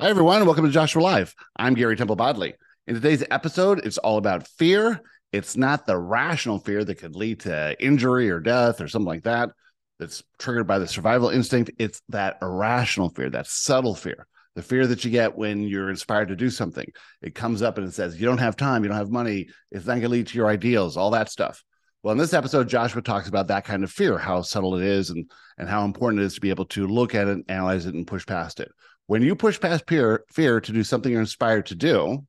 Hi, everyone. Welcome to Joshua Live. I'm Gary Temple Bodley. In today's episode, it's all about fear. It's not the rational fear that could lead to injury or death or something like that, that's triggered by the survival instinct. It's that irrational fear, that subtle fear, the fear that you get when you're inspired to do something. It comes up and it says, You don't have time, you don't have money, it's not going to lead to your ideals, all that stuff. Well, in this episode, Joshua talks about that kind of fear, how subtle it is, and, and how important it is to be able to look at it, analyze it, and push past it when you push past fear, fear to do something you're inspired to do,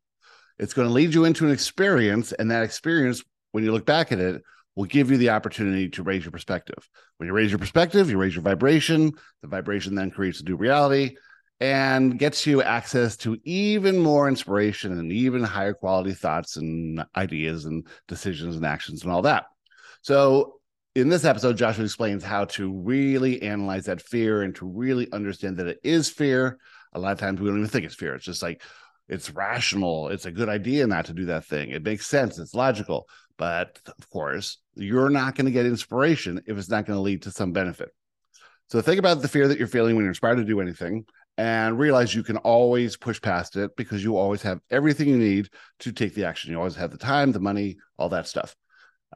it's going to lead you into an experience. And that experience, when you look back at it, will give you the opportunity to raise your perspective. When you raise your perspective, you raise your vibration. The vibration then creates a new reality and gets you access to even more inspiration and even higher quality thoughts and ideas and decisions and actions and all that. So in this episode, Joshua explains how to really analyze that fear and to really understand that it is fear. A lot of times we don't even think it's fear. It's just like it's rational. It's a good idea not to do that thing. It makes sense. It's logical. But of course, you're not going to get inspiration if it's not going to lead to some benefit. So think about the fear that you're feeling when you're inspired to do anything and realize you can always push past it because you always have everything you need to take the action. You always have the time, the money, all that stuff.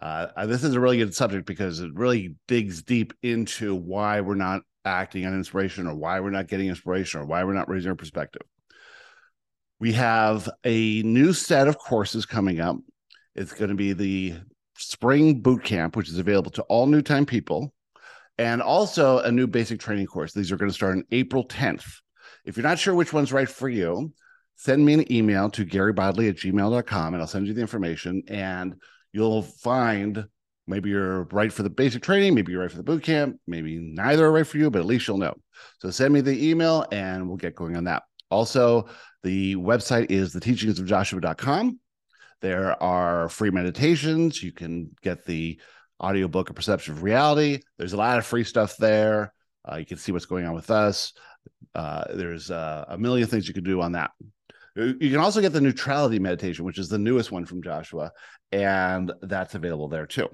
Uh, this is a really good subject because it really digs deep into why we're not acting on inspiration or why we're not getting inspiration or why we're not raising our perspective. We have a new set of courses coming up. It's going to be the spring boot camp, which is available to all new time people, and also a new basic training course. These are going to start on April 10th. If you're not sure which one's right for you, send me an email to garybodley at gmail.com and I'll send you the information. And you'll find maybe you're right for the basic training, maybe you're right for the boot camp, maybe neither are right for you, but at least you'll know. So send me the email and we'll get going on that. Also, the website is the teachings of Joshua.com. There are free meditations. You can get the audiobook, A Perception of Reality. There's a lot of free stuff there. Uh, you can see what's going on with us. Uh, there's uh, a million things you can do on that. You can also get the neutrality meditation, which is the newest one from Joshua, and that's available there too.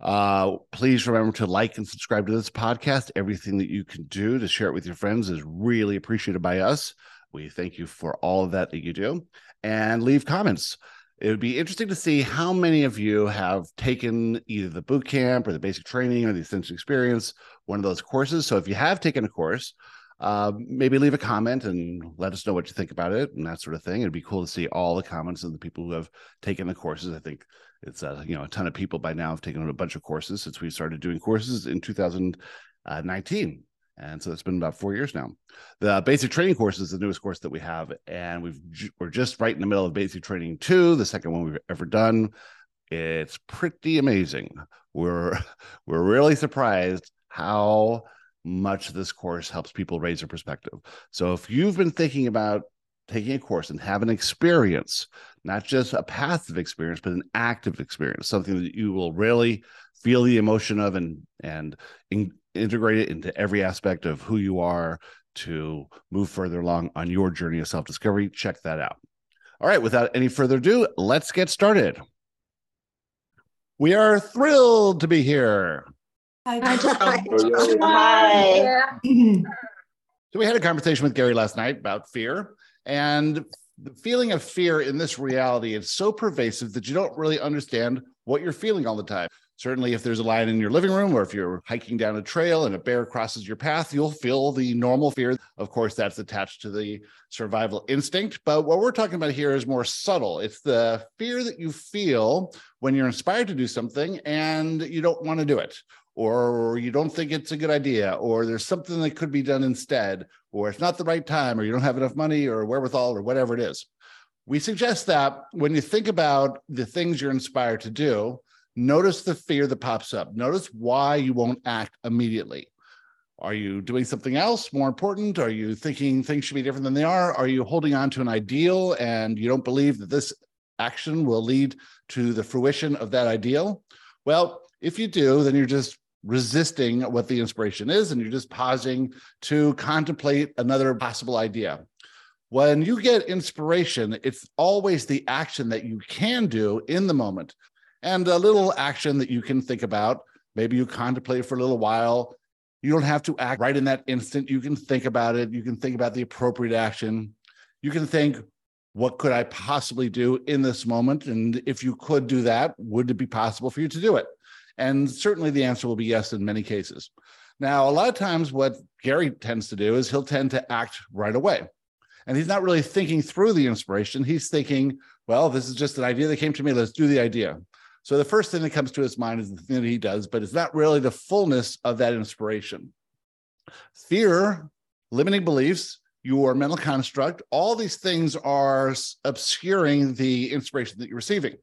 Uh, please remember to like and subscribe to this podcast. Everything that you can do to share it with your friends is really appreciated by us. We thank you for all of that that you do, and leave comments. It would be interesting to see how many of you have taken either the boot camp or the basic training or the essential experience, one of those courses. So if you have taken a course, uh, maybe leave a comment and let us know what you think about it and that sort of thing. It'd be cool to see all the comments of the people who have taken the courses. I think it's a you know a ton of people by now have taken a bunch of courses since we started doing courses in 2019. And so it's been about four years now. The basic training course is the newest course that we have, and we've we're just right in the middle of basic training two, the second one we've ever done. It's pretty amazing. We're we're really surprised how much this course helps people raise their perspective. So if you've been thinking about taking a course and have an experience, not just a passive experience, but an active experience, something that you will really feel the emotion of and and in, integrate it into every aspect of who you are to move further along on your journey of self-discovery, check that out. All right, without any further ado, let's get started. We are thrilled to be here. Oh, Hi. Hi. So we had a conversation with Gary last night about fear and the feeling of fear in this reality is so pervasive that you don't really understand what you're feeling all the time. Certainly, if there's a lion in your living room or if you're hiking down a trail and a bear crosses your path, you'll feel the normal fear. Of course, that's attached to the survival instinct. But what we're talking about here is more subtle. It's the fear that you feel when you're inspired to do something and you don't want to do it, or you don't think it's a good idea, or there's something that could be done instead, or it's not the right time, or you don't have enough money or wherewithal, or whatever it is. We suggest that when you think about the things you're inspired to do, notice the fear that pops up. Notice why you won't act immediately. Are you doing something else more important? Are you thinking things should be different than they are? Are you holding on to an ideal and you don't believe that this action will lead to the fruition of that ideal? Well, if you do, then you're just resisting what the inspiration is and you're just pausing to contemplate another possible idea. When you get inspiration, it's always the action that you can do in the moment and a little action that you can think about. Maybe you contemplate for a little while. You don't have to act right in that instant. You can think about it. You can think about the appropriate action. You can think, what could I possibly do in this moment? And if you could do that, would it be possible for you to do it? And certainly the answer will be yes in many cases. Now, a lot of times, what Gary tends to do is he'll tend to act right away. And he's not really thinking through the inspiration. He's thinking, well, this is just an idea that came to me. Let's do the idea. So the first thing that comes to his mind is the thing that he does, but it's not really the fullness of that inspiration. Fear, limiting beliefs, your mental construct, all these things are obscuring the inspiration that you're receiving.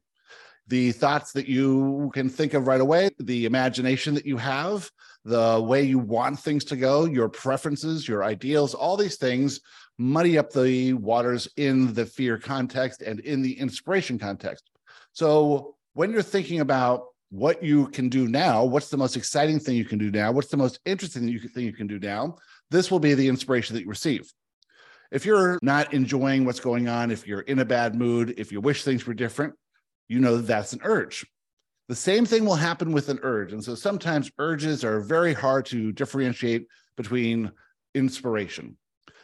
The thoughts that you can think of right away, the imagination that you have, the way you want things to go, your preferences, your ideals, all these things muddy up the waters in the fear context and in the inspiration context. So when you're thinking about what you can do now, what's the most exciting thing you can do now, what's the most interesting thing you can do now, this will be the inspiration that you receive. If you're not enjoying what's going on, if you're in a bad mood, if you wish things were different, you know that that's an urge. The same thing will happen with an urge. And so sometimes urges are very hard to differentiate between inspiration.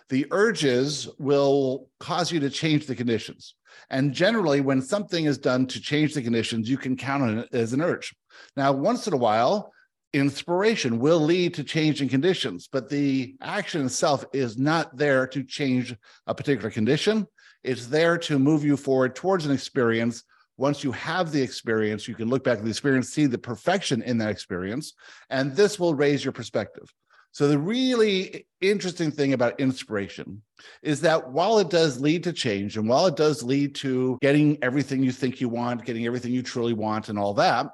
The urges will cause you to change the conditions. And generally, when something is done to change the conditions, you can count on it as an urge. Now, once in a while, inspiration will lead to changing conditions, but the action itself is not there to change a particular condition. It's there to move you forward towards an experience once you have the experience, you can look back at the experience, see the perfection in that experience, and this will raise your perspective. So, the really interesting thing about inspiration is that while it does lead to change and while it does lead to getting everything you think you want, getting everything you truly want, and all that,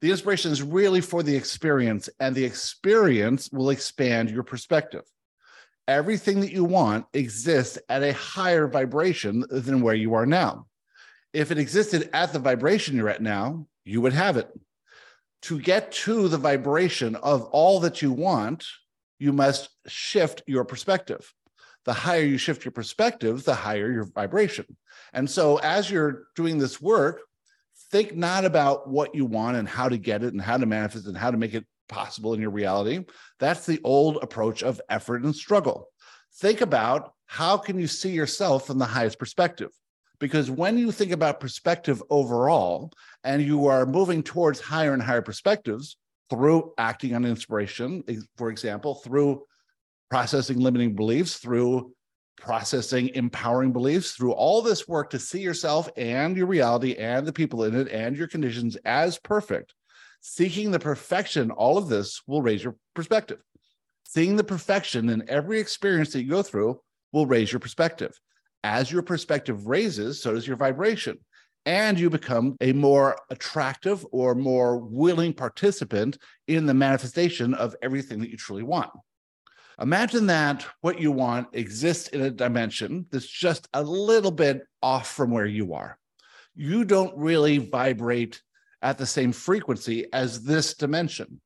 the inspiration is really for the experience, and the experience will expand your perspective. Everything that you want exists at a higher vibration than where you are now if it existed at the vibration you're at now, you would have it. To get to the vibration of all that you want, you must shift your perspective. The higher you shift your perspective, the higher your vibration. And so, as you're doing this work, think not about what you want and how to get it and how to manifest and how to make it possible in your reality. That's the old approach of effort and struggle. Think about how can you see yourself from the highest perspective? Because when you think about perspective overall, and you are moving towards higher and higher perspectives through acting on inspiration, for example, through processing limiting beliefs, through processing empowering beliefs, through all this work to see yourself and your reality and the people in it and your conditions as perfect, seeking the perfection, all of this will raise your perspective. Seeing the perfection in every experience that you go through will raise your perspective as your perspective raises, so does your vibration. And you become a more attractive or more willing participant in the manifestation of everything that you truly want. Imagine that what you want exists in a dimension that's just a little bit off from where you are. You don't really vibrate at the same frequency as this dimension.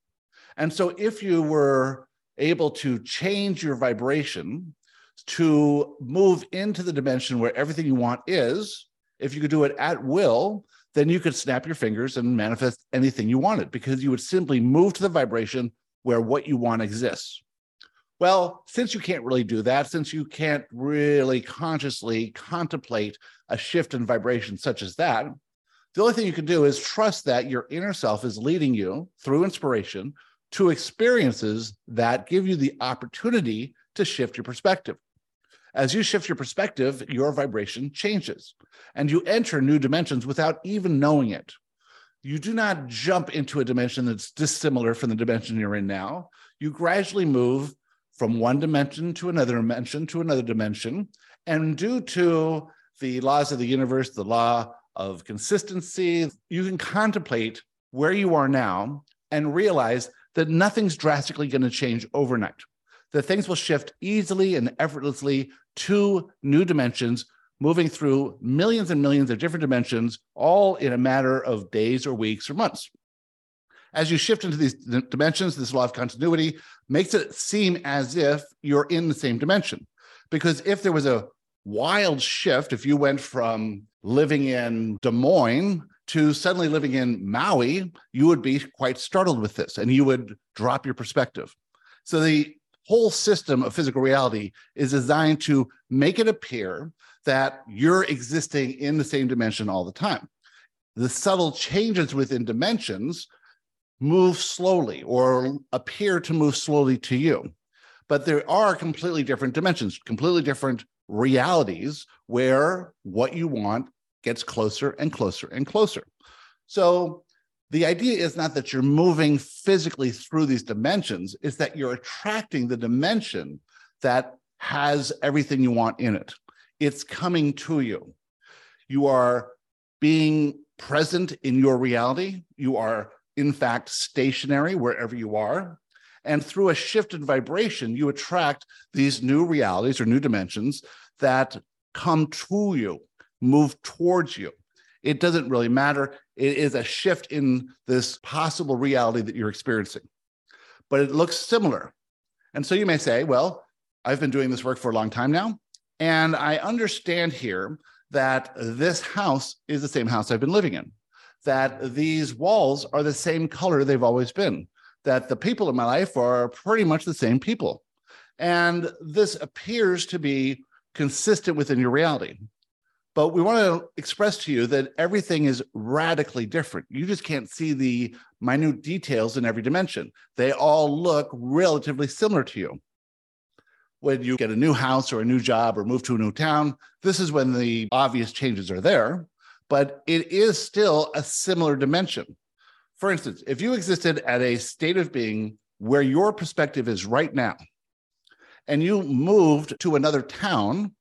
And so, if you were able to change your vibration to move into the dimension where everything you want is, if you could do it at will, then you could snap your fingers and manifest anything you wanted because you would simply move to the vibration where what you want exists. Well, since you can't really do that, since you can't really consciously contemplate a shift in vibration such as that, the only thing you can do is trust that your inner self is leading you through inspiration to experiences that give you the opportunity to shift your perspective. As you shift your perspective, your vibration changes and you enter new dimensions without even knowing it. You do not jump into a dimension that's dissimilar from the dimension you're in now. You gradually move from one dimension to another dimension to another dimension. And due to the laws of the universe, the law of consistency, you can contemplate where you are now and realize that nothing's drastically going to change overnight that things will shift easily and effortlessly to new dimensions, moving through millions and millions of different dimensions, all in a matter of days or weeks or months. As you shift into these dimensions, this law of continuity makes it seem as if you're in the same dimension. Because if there was a wild shift, if you went from living in Des Moines to suddenly living in Maui, you would be quite startled with this and you would drop your perspective. So the whole system of physical reality is designed to make it appear that you're existing in the same dimension all the time. The subtle changes within dimensions move slowly or appear to move slowly to you. But there are completely different dimensions, completely different realities where what you want gets closer and closer and closer. So the idea is not that you're moving physically through these dimensions, it's that you're attracting the dimension that has everything you want in it. It's coming to you. You are being present in your reality. You are, in fact, stationary wherever you are. And through a shift in vibration, you attract these new realities or new dimensions that come to you, move towards you. It doesn't really matter. It is a shift in this possible reality that you're experiencing, but it looks similar. And so you may say, well, I've been doing this work for a long time now. And I understand here that this house is the same house I've been living in, that these walls are the same color they've always been, that the people in my life are pretty much the same people. And this appears to be consistent within your reality. But we want to express to you that everything is radically different. You just can't see the minute details in every dimension. They all look relatively similar to you. When you get a new house or a new job or move to a new town, this is when the obvious changes are there, but it is still a similar dimension. For instance, if you existed at a state of being where your perspective is right now, and you moved to another town,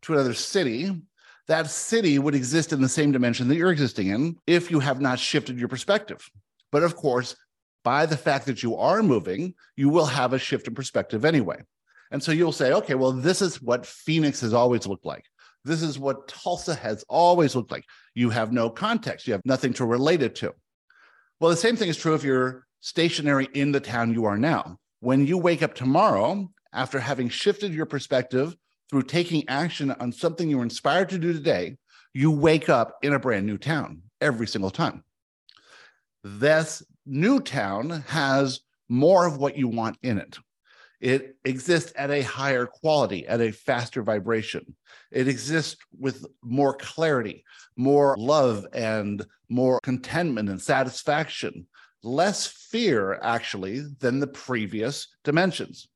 to another city, that city would exist in the same dimension that you're existing in if you have not shifted your perspective. But of course, by the fact that you are moving, you will have a shift in perspective anyway. And so you'll say, okay, well, this is what Phoenix has always looked like. This is what Tulsa has always looked like. You have no context, you have nothing to relate it to. Well, the same thing is true if you're stationary in the town you are now. When you wake up tomorrow, after having shifted your perspective through taking action on something you were inspired to do today, you wake up in a brand new town every single time. This new town has more of what you want in it. It exists at a higher quality, at a faster vibration. It exists with more clarity, more love, and more contentment and satisfaction, less fear, actually, than the previous dimensions.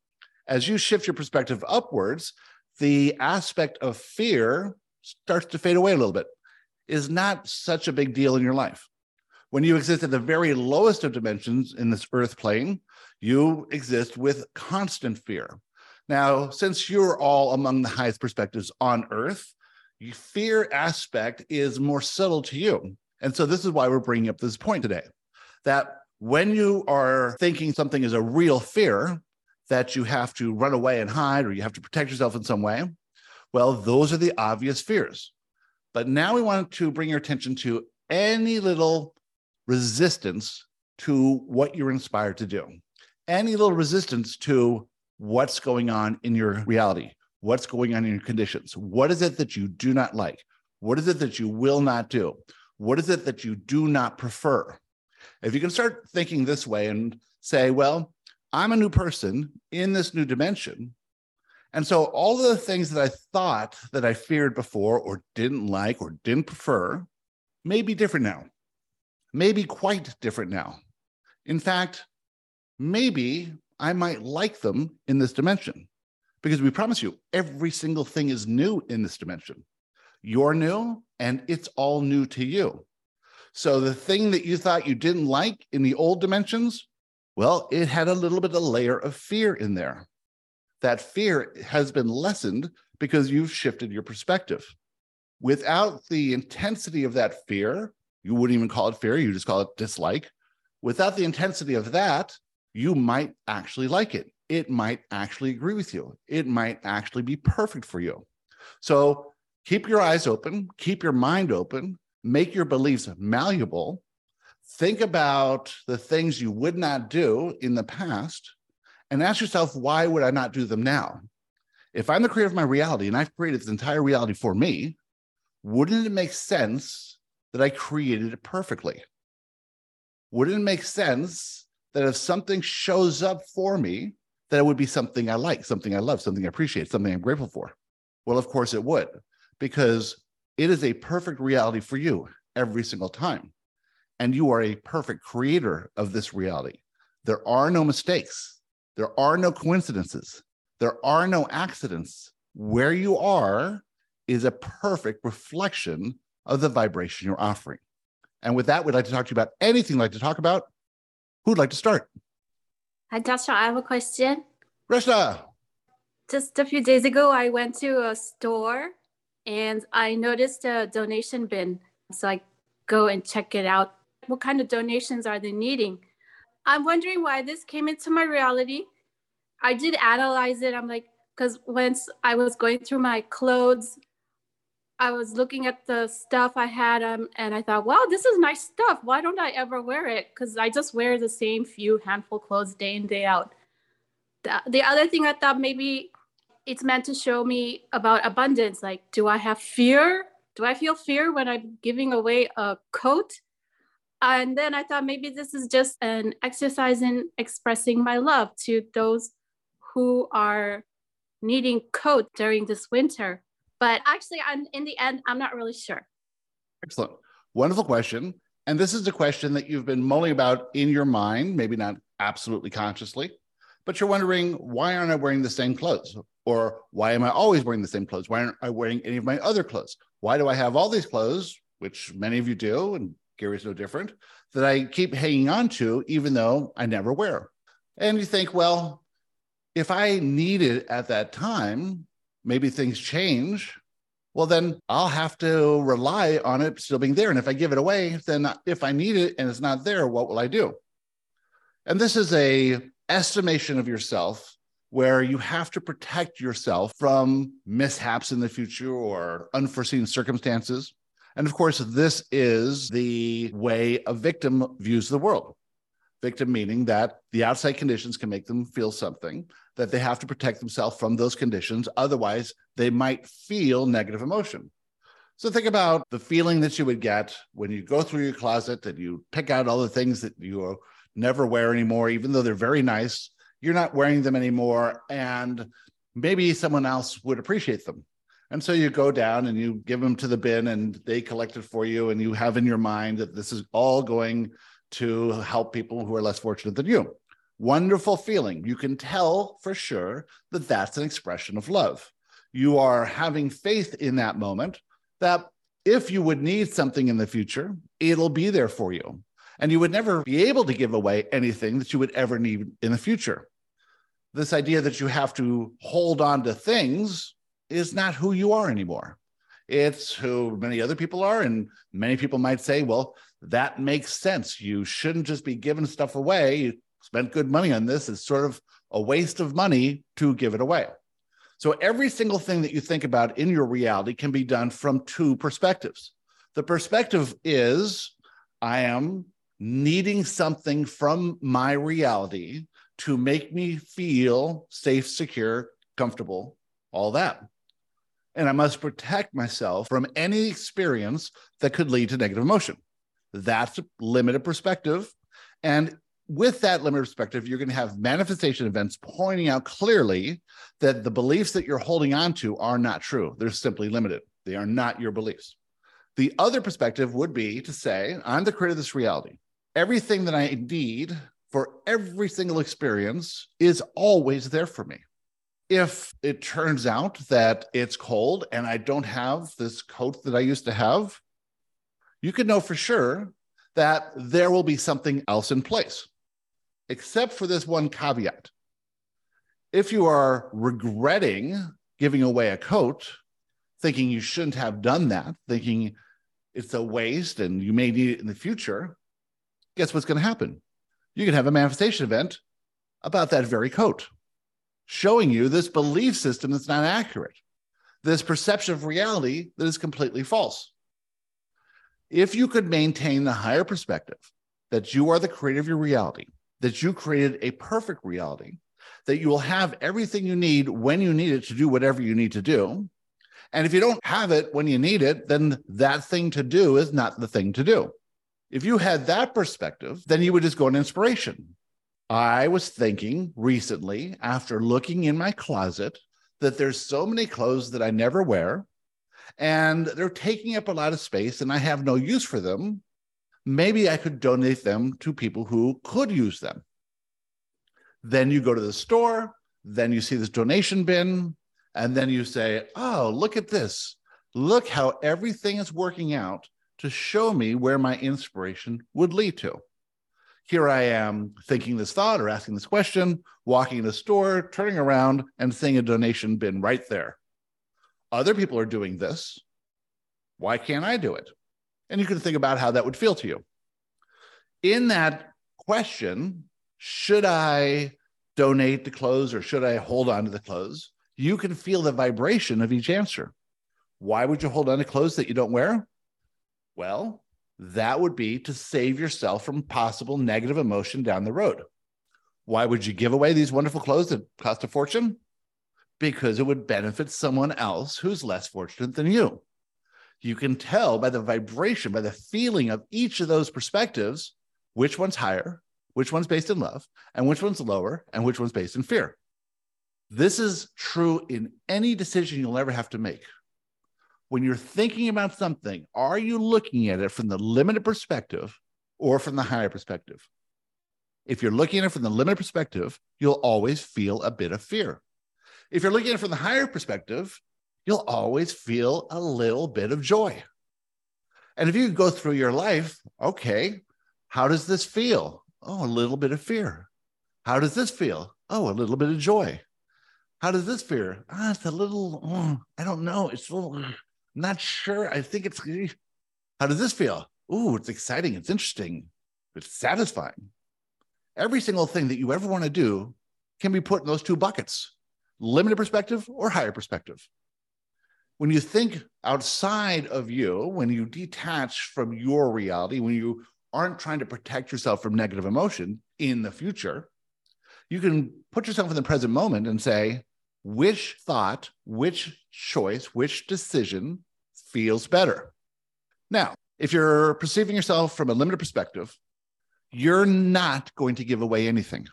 As you shift your perspective upwards, the aspect of fear starts to fade away a little bit, is not such a big deal in your life. When you exist at the very lowest of dimensions in this earth plane, you exist with constant fear. Now, since you're all among the highest perspectives on earth, fear aspect is more subtle to you. And so this is why we're bringing up this point today that when you are thinking something is a real fear, that you have to run away and hide or you have to protect yourself in some way. Well, those are the obvious fears. But now we want to bring your attention to any little resistance to what you're inspired to do, any little resistance to what's going on in your reality, what's going on in your conditions. What is it that you do not like? What is it that you will not do? What is it that you do not prefer? If you can start thinking this way and say, well, I'm a new person in this new dimension. And so all the things that I thought that I feared before or didn't like or didn't prefer may be different now, maybe quite different now. In fact, maybe I might like them in this dimension because we promise you every single thing is new in this dimension. You're new and it's all new to you. So the thing that you thought you didn't like in the old dimensions, well, it had a little bit of a layer of fear in there. That fear has been lessened because you've shifted your perspective. Without the intensity of that fear, you wouldn't even call it fear, you just call it dislike. Without the intensity of that, you might actually like it. It might actually agree with you. It might actually be perfect for you. So keep your eyes open, keep your mind open, make your beliefs malleable, think about the things you would not do in the past and ask yourself, why would I not do them now? If I'm the creator of my reality and I've created this entire reality for me, wouldn't it make sense that I created it perfectly? Wouldn't it make sense that if something shows up for me that it would be something I like, something I love, something I appreciate, something I'm grateful for? Well, of course it would, because it is a perfect reality for you every single time. And you are a perfect creator of this reality. There are no mistakes, there are no coincidences, there are no accidents. Where you are is a perfect reflection of the vibration you're offering. And with that, we'd like to talk to you about anything you'd like to talk about. Who'd like to start? Hi, Joshua. I have a question. Reshna. Just a few days ago, I went to a store and I noticed a donation bin. So I go and check it out. What kind of donations are they needing? I'm wondering why this came into my reality. I did analyze it. I'm like, because once I was going through my clothes, I was looking at the stuff I had um, and I thought, wow, this is nice stuff. Why don't I ever wear it? Because I just wear the same few handful clothes day in, day out. The, the other thing I thought maybe it's meant to show me about abundance. Like, do I have fear? Do I feel fear when I'm giving away a coat? And then I thought maybe this is just an exercise in expressing my love to those who are needing coat during this winter. But actually, I'm in the end, I'm not really sure. Excellent. Wonderful question. And this is a question that you've been mulling about in your mind, maybe not absolutely consciously, but you're wondering why aren't I wearing the same clothes? Or why am I always wearing the same clothes? Why aren't I wearing any of my other clothes? Why do I have all these clothes, which many of you do, and Gary's no different, that I keep hanging on to, even though I never wear? And you think, well, if I need it at that time, maybe things change. Well, then I'll have to rely on it still being there. And if I give it away, then if I need it and it's not there, what will I do? And this is a estimation of yourself where you have to protect yourself from mishaps in the future or unforeseen circumstances. And of course, this is the way a victim views the world. Victim meaning that the outside conditions can make them feel something, that they have to protect themselves from those conditions. Otherwise, they might feel negative emotion. So think about the feeling that you would get when you go through your closet and you pick out all the things that you never wear anymore, even though they're very nice you're not wearing them anymore and maybe someone else would appreciate them and so you go down and you give them to the bin and they collect it for you and you have in your mind that this is all going to help people who are less fortunate than you. Wonderful feeling. You can tell for sure that that's an expression of love. You are having faith in that moment that if you would need something in the future it'll be there for you. And you would never be able to give away anything that you would ever need in the future. This idea that you have to hold on to things is not who you are anymore. It's who many other people are. And many people might say, well, that makes sense. You shouldn't just be giving stuff away. You spent good money on this. It's sort of a waste of money to give it away. So every single thing that you think about in your reality can be done from two perspectives. The perspective is I am needing something from my reality to make me feel safe, secure, comfortable, all that. And I must protect myself from any experience that could lead to negative emotion. That's a limited perspective. And with that limited perspective, you're going to have manifestation events pointing out clearly that the beliefs that you're holding on to are not true. They're simply limited, they are not your beliefs. The other perspective would be to say, I'm the creator of this reality everything that I need for every single experience is always there for me. If it turns out that it's cold and I don't have this coat that I used to have, you can know for sure that there will be something else in place, except for this one caveat. If you are regretting giving away a coat, thinking you shouldn't have done that, thinking it's a waste and you may need it in the future, guess what's going to happen? You can have a manifestation event about that very coat, showing you this belief system that's not accurate, this perception of reality that is completely false. If you could maintain the higher perspective that you are the creator of your reality, that you created a perfect reality, that you will have everything you need when you need it to do whatever you need to do. And if you don't have it when you need it, then that thing to do is not the thing to do. If you had that perspective, then you would just go on inspiration. I was thinking recently, after looking in my closet, that there's so many clothes that I never wear and they're taking up a lot of space and I have no use for them. Maybe I could donate them to people who could use them. Then you go to the store, then you see this donation bin, and then you say, Oh, look at this. Look how everything is working out to show me where my inspiration would lead to. Here I am thinking this thought or asking this question, walking in a store, turning around and seeing a donation bin right there. Other people are doing this. Why can't I do it? And you can think about how that would feel to you. In that question, should I donate the clothes or should I hold on to the clothes? You can feel the vibration of each answer. Why would you hold on to clothes that you don't wear? Well, that would be to save yourself from possible negative emotion down the road. Why would you give away these wonderful clothes that cost a fortune? Because it would benefit someone else who's less fortunate than you. You can tell by the vibration, by the feeling of each of those perspectives, which one's higher, which one's based in love, and which one's lower, and which one's based in fear. This is true in any decision you'll ever have to make when you're thinking about something, are you looking at it from the limited perspective or from the higher perspective? If you're looking at it from the limited perspective, you'll always feel a bit of fear. If you're looking at it from the higher perspective, you'll always feel a little bit of joy. And if you go through your life, okay, how does this feel? Oh, a little bit of fear. How does this feel? Oh, a little bit of joy. How does this feel? Ah, it's a little, oh, I don't know. It's a little, not sure. I think it's. How does this feel? Ooh, it's exciting. It's interesting. It's satisfying. Every single thing that you ever want to do can be put in those two buckets limited perspective or higher perspective. When you think outside of you, when you detach from your reality, when you aren't trying to protect yourself from negative emotion in the future, you can put yourself in the present moment and say, which thought, which choice, which decision feels better. Now, if you're perceiving yourself from a limited perspective, you're not going to give away anything.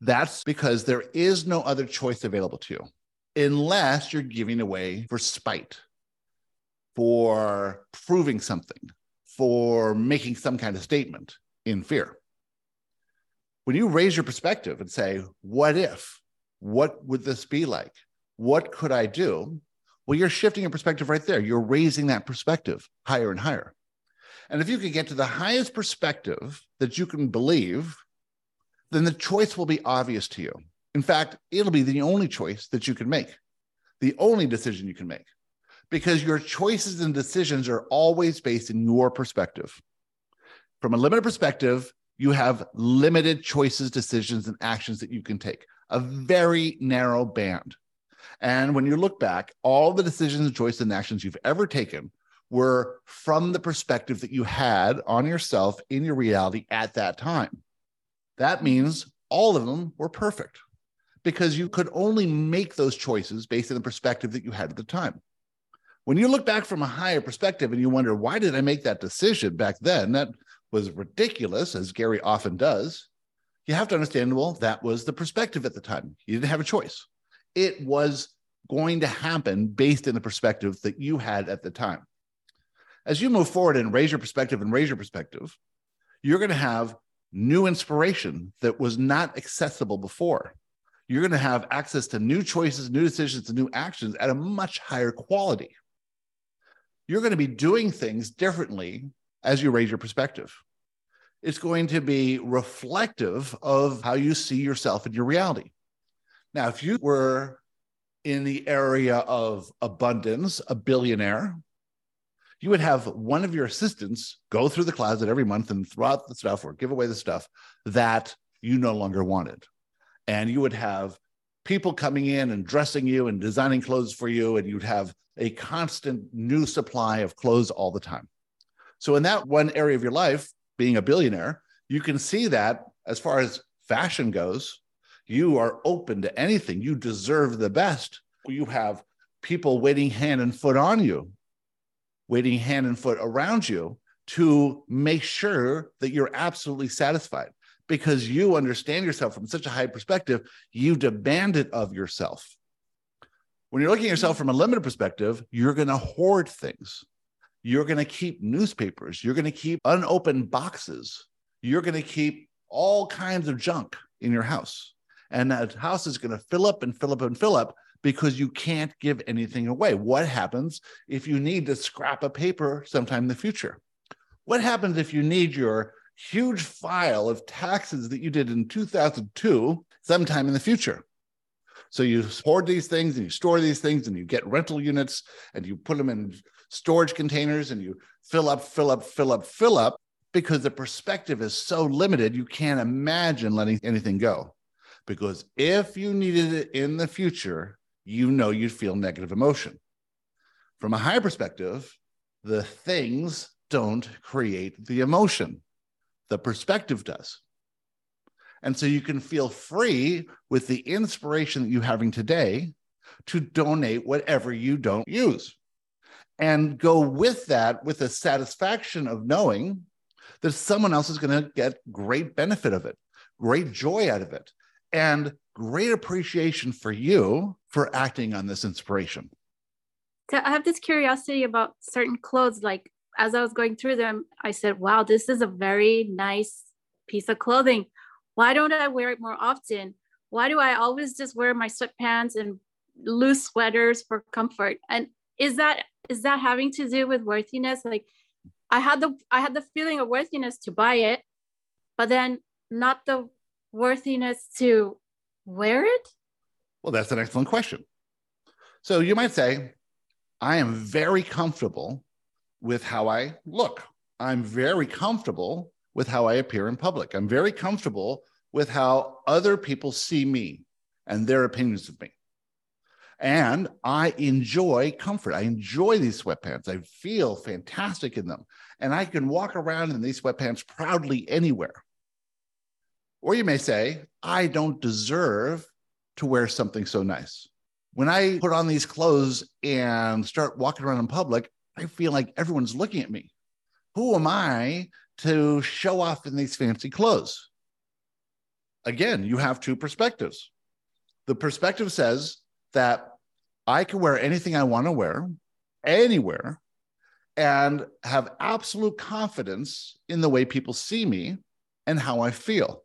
That's because there is no other choice available to you unless you're giving away for spite, for proving something, for making some kind of statement in fear. When you raise your perspective and say, What if? What would this be like? What could I do? Well, you're shifting your perspective right there. You're raising that perspective higher and higher. And if you can get to the highest perspective that you can believe, then the choice will be obvious to you. In fact, it'll be the only choice that you can make, the only decision you can make, because your choices and decisions are always based in your perspective. From a limited perspective, you have limited choices, decisions, and actions that you can take, a very narrow band. And when you look back, all the decisions choices and actions you've ever taken were from the perspective that you had on yourself in your reality at that time. That means all of them were perfect because you could only make those choices based on the perspective that you had at the time. When you look back from a higher perspective and you wonder, why did I make that decision back then? That was ridiculous, as Gary often does. You have to understand, well, that was the perspective at the time. You didn't have a choice it was going to happen based in the perspective that you had at the time. As you move forward and raise your perspective and raise your perspective, you're going to have new inspiration that was not accessible before. You're going to have access to new choices, new decisions, and new actions at a much higher quality. You're going to be doing things differently as you raise your perspective. It's going to be reflective of how you see yourself and your reality. Now, if you were in the area of abundance, a billionaire, you would have one of your assistants go through the closet every month and throw out the stuff or give away the stuff that you no longer wanted. And you would have people coming in and dressing you and designing clothes for you, and you'd have a constant new supply of clothes all the time. So, in that one area of your life, being a billionaire, you can see that as far as fashion goes, you are open to anything. You deserve the best. You have people waiting hand and foot on you, waiting hand and foot around you to make sure that you're absolutely satisfied because you understand yourself from such a high perspective, you demand it of yourself. When you're looking at yourself from a limited perspective, you're going to hoard things. You're going to keep newspapers. You're going to keep unopened boxes. You're going to keep all kinds of junk in your house. And that house is going to fill up and fill up and fill up because you can't give anything away. What happens if you need to scrap a paper sometime in the future? What happens if you need your huge file of taxes that you did in 2002 sometime in the future? So you hoard these things and you store these things and you get rental units and you put them in storage containers and you fill up, fill up, fill up, fill up because the perspective is so limited, you can't imagine letting anything go. Because if you needed it in the future, you know you'd feel negative emotion. From a higher perspective, the things don't create the emotion, the perspective does. And so you can feel free with the inspiration that you're having today to donate whatever you don't use. And go with that with the satisfaction of knowing that someone else is going to get great benefit of it, great joy out of it, and great appreciation for you for acting on this inspiration. So I have this curiosity about certain clothes. Like as I was going through them, I said, wow, this is a very nice piece of clothing. Why don't I wear it more often? Why do I always just wear my sweatpants and loose sweaters for comfort? And is that is that having to do with worthiness? Like I had the I had the feeling of worthiness to buy it, but then not the worthiness to wear it? Well, that's an excellent question. So you might say, I am very comfortable with how I look. I'm very comfortable with how I appear in public. I'm very comfortable with how other people see me and their opinions of me. And I enjoy comfort. I enjoy these sweatpants. I feel fantastic in them. And I can walk around in these sweatpants proudly anywhere. Or you may say, I don't deserve to wear something so nice. When I put on these clothes and start walking around in public, I feel like everyone's looking at me. Who am I to show off in these fancy clothes? Again, you have two perspectives. The perspective says that I can wear anything I want to wear, anywhere, and have absolute confidence in the way people see me and how I feel.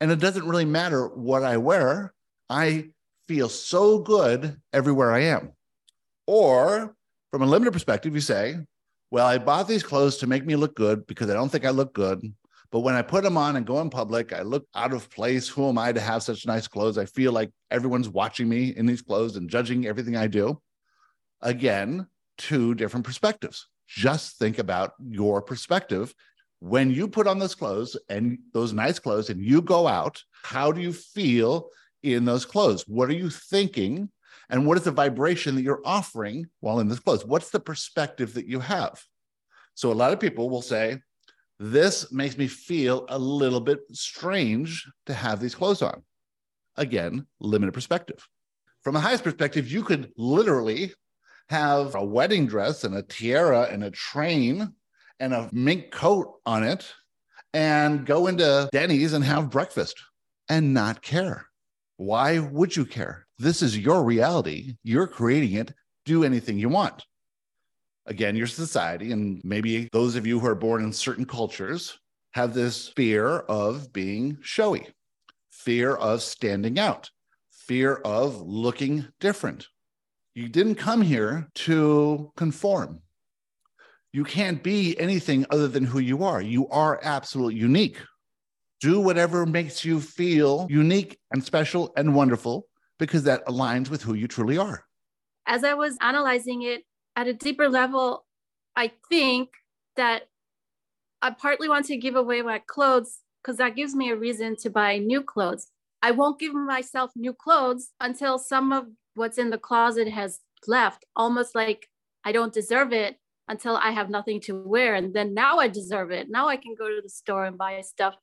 And it doesn't really matter what I wear, I feel so good everywhere I am. Or from a limited perspective, you say, well, I bought these clothes to make me look good because I don't think I look good. But when I put them on and go in public, I look out of place. Who am I to have such nice clothes? I feel like everyone's watching me in these clothes and judging everything I do. Again, two different perspectives. Just think about your perspective. When you put on those clothes and those nice clothes and you go out, how do you feel in those clothes? What are you thinking? And what is the vibration that you're offering while in this clothes? What's the perspective that you have? So a lot of people will say, this makes me feel a little bit strange to have these clothes on. Again, limited perspective. From the highest perspective, you could literally have a wedding dress and a tiara and a train and a mink coat on it and go into Denny's and have breakfast and not care. Why would you care? This is your reality. You're creating it. Do anything you want. Again, your society, and maybe those of you who are born in certain cultures have this fear of being showy, fear of standing out, fear of looking different. You didn't come here to conform. You can't be anything other than who you are. You are absolutely unique do whatever makes you feel unique and special and wonderful because that aligns with who you truly are. As I was analyzing it at a deeper level, I think that I partly want to give away my clothes because that gives me a reason to buy new clothes. I won't give myself new clothes until some of what's in the closet has left, almost like I don't deserve it until I have nothing to wear. And then now I deserve it. Now I can go to the store and buy stuff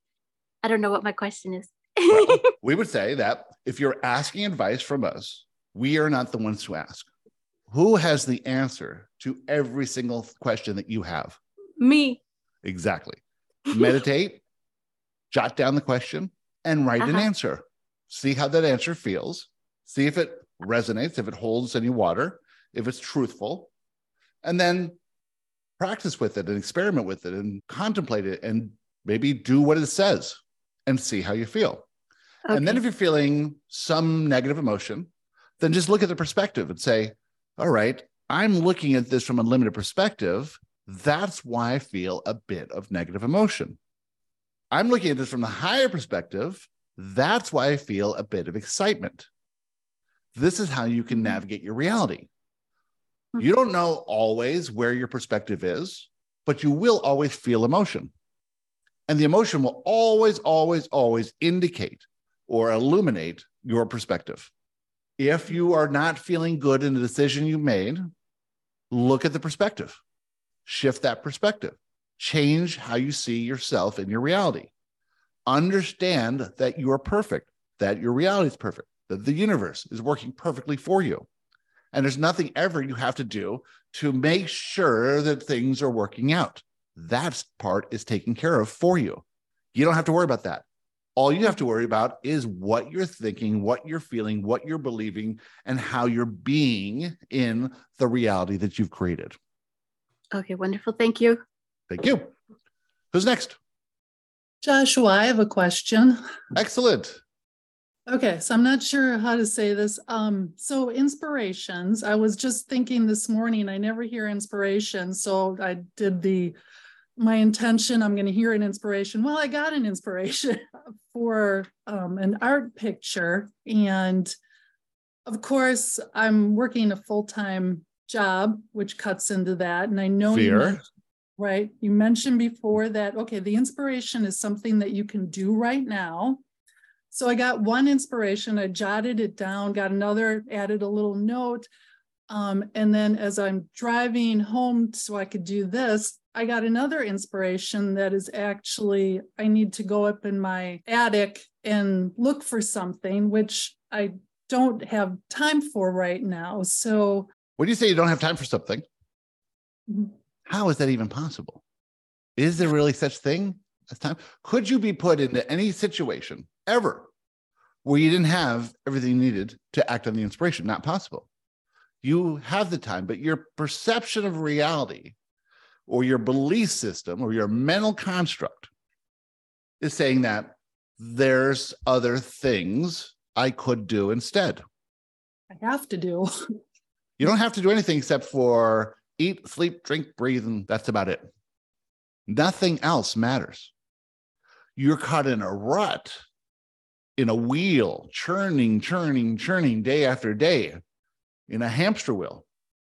I don't know what my question is. well, we would say that if you're asking advice from us, we are not the ones to ask. Who has the answer to every single question that you have? Me. Exactly. Meditate, jot down the question and write an Uh-huh. answer. See how that answer feels. See if it resonates, if it holds any water, if it's truthful, and then practice with it and experiment with it and contemplate it and maybe do what it says and see how you feel. And then if you're feeling some negative emotion, then just look at the perspective and say, all right, I'm looking at this from a limited perspective. That's why I feel a bit of negative emotion. I'm looking at this from the higher perspective. That's why I feel a bit of excitement. This is how you can mm-hmm. navigate your reality. Mm-hmm. You don't know always where your perspective is, but you will always feel emotion. And the emotion will always, always, always indicate or illuminate your perspective. If you are not feeling good in the decision you made, look at the perspective, shift that perspective, change how you see yourself in your reality. Understand that you are perfect, that your reality is perfect, that the universe is working perfectly for you. And there's nothing ever you have to do to make sure that things are working out. That part is taken care of for you. You don't have to worry about that. All you have to worry about is what you're thinking, what you're feeling, what you're believing, and how you're being in the reality that you've created. Okay, wonderful. Thank you. Thank you. Who's next? Joshua, I have a question. Excellent. Okay, so I'm not sure how to say this. Um, so inspirations, I was just thinking this morning, I never hear inspiration. So I did the my intention, I'm going to hear an inspiration. Well, I got an inspiration for um, an art picture. And of course, I'm working a full-time job, which cuts into that. And I know you Fear. mentioned- right? You mentioned before that, okay, the inspiration is something that you can do right now. So I got one inspiration, I jotted it down, got another, added a little note. Um, and then as I'm driving home so I could do this, I got another inspiration that is actually, I need to go up in my attic and look for something, which I don't have time for right now. So what do you say you don't have time for something, Mhm. how is that even possible? Is there really such thing as time? Could you be put into any situation ever where you didn't have everything you needed to act on the inspiration? Not possible. You have the time, but your perception of reality or your belief system or your mental construct is saying that there's other things I could do instead. I have to do. You don't have to do anything except for eat, sleep, drink, breathe, and that's about it. Nothing else matters. You're caught in a rut, in a wheel, churning, churning, churning day after day, in a hamster wheel,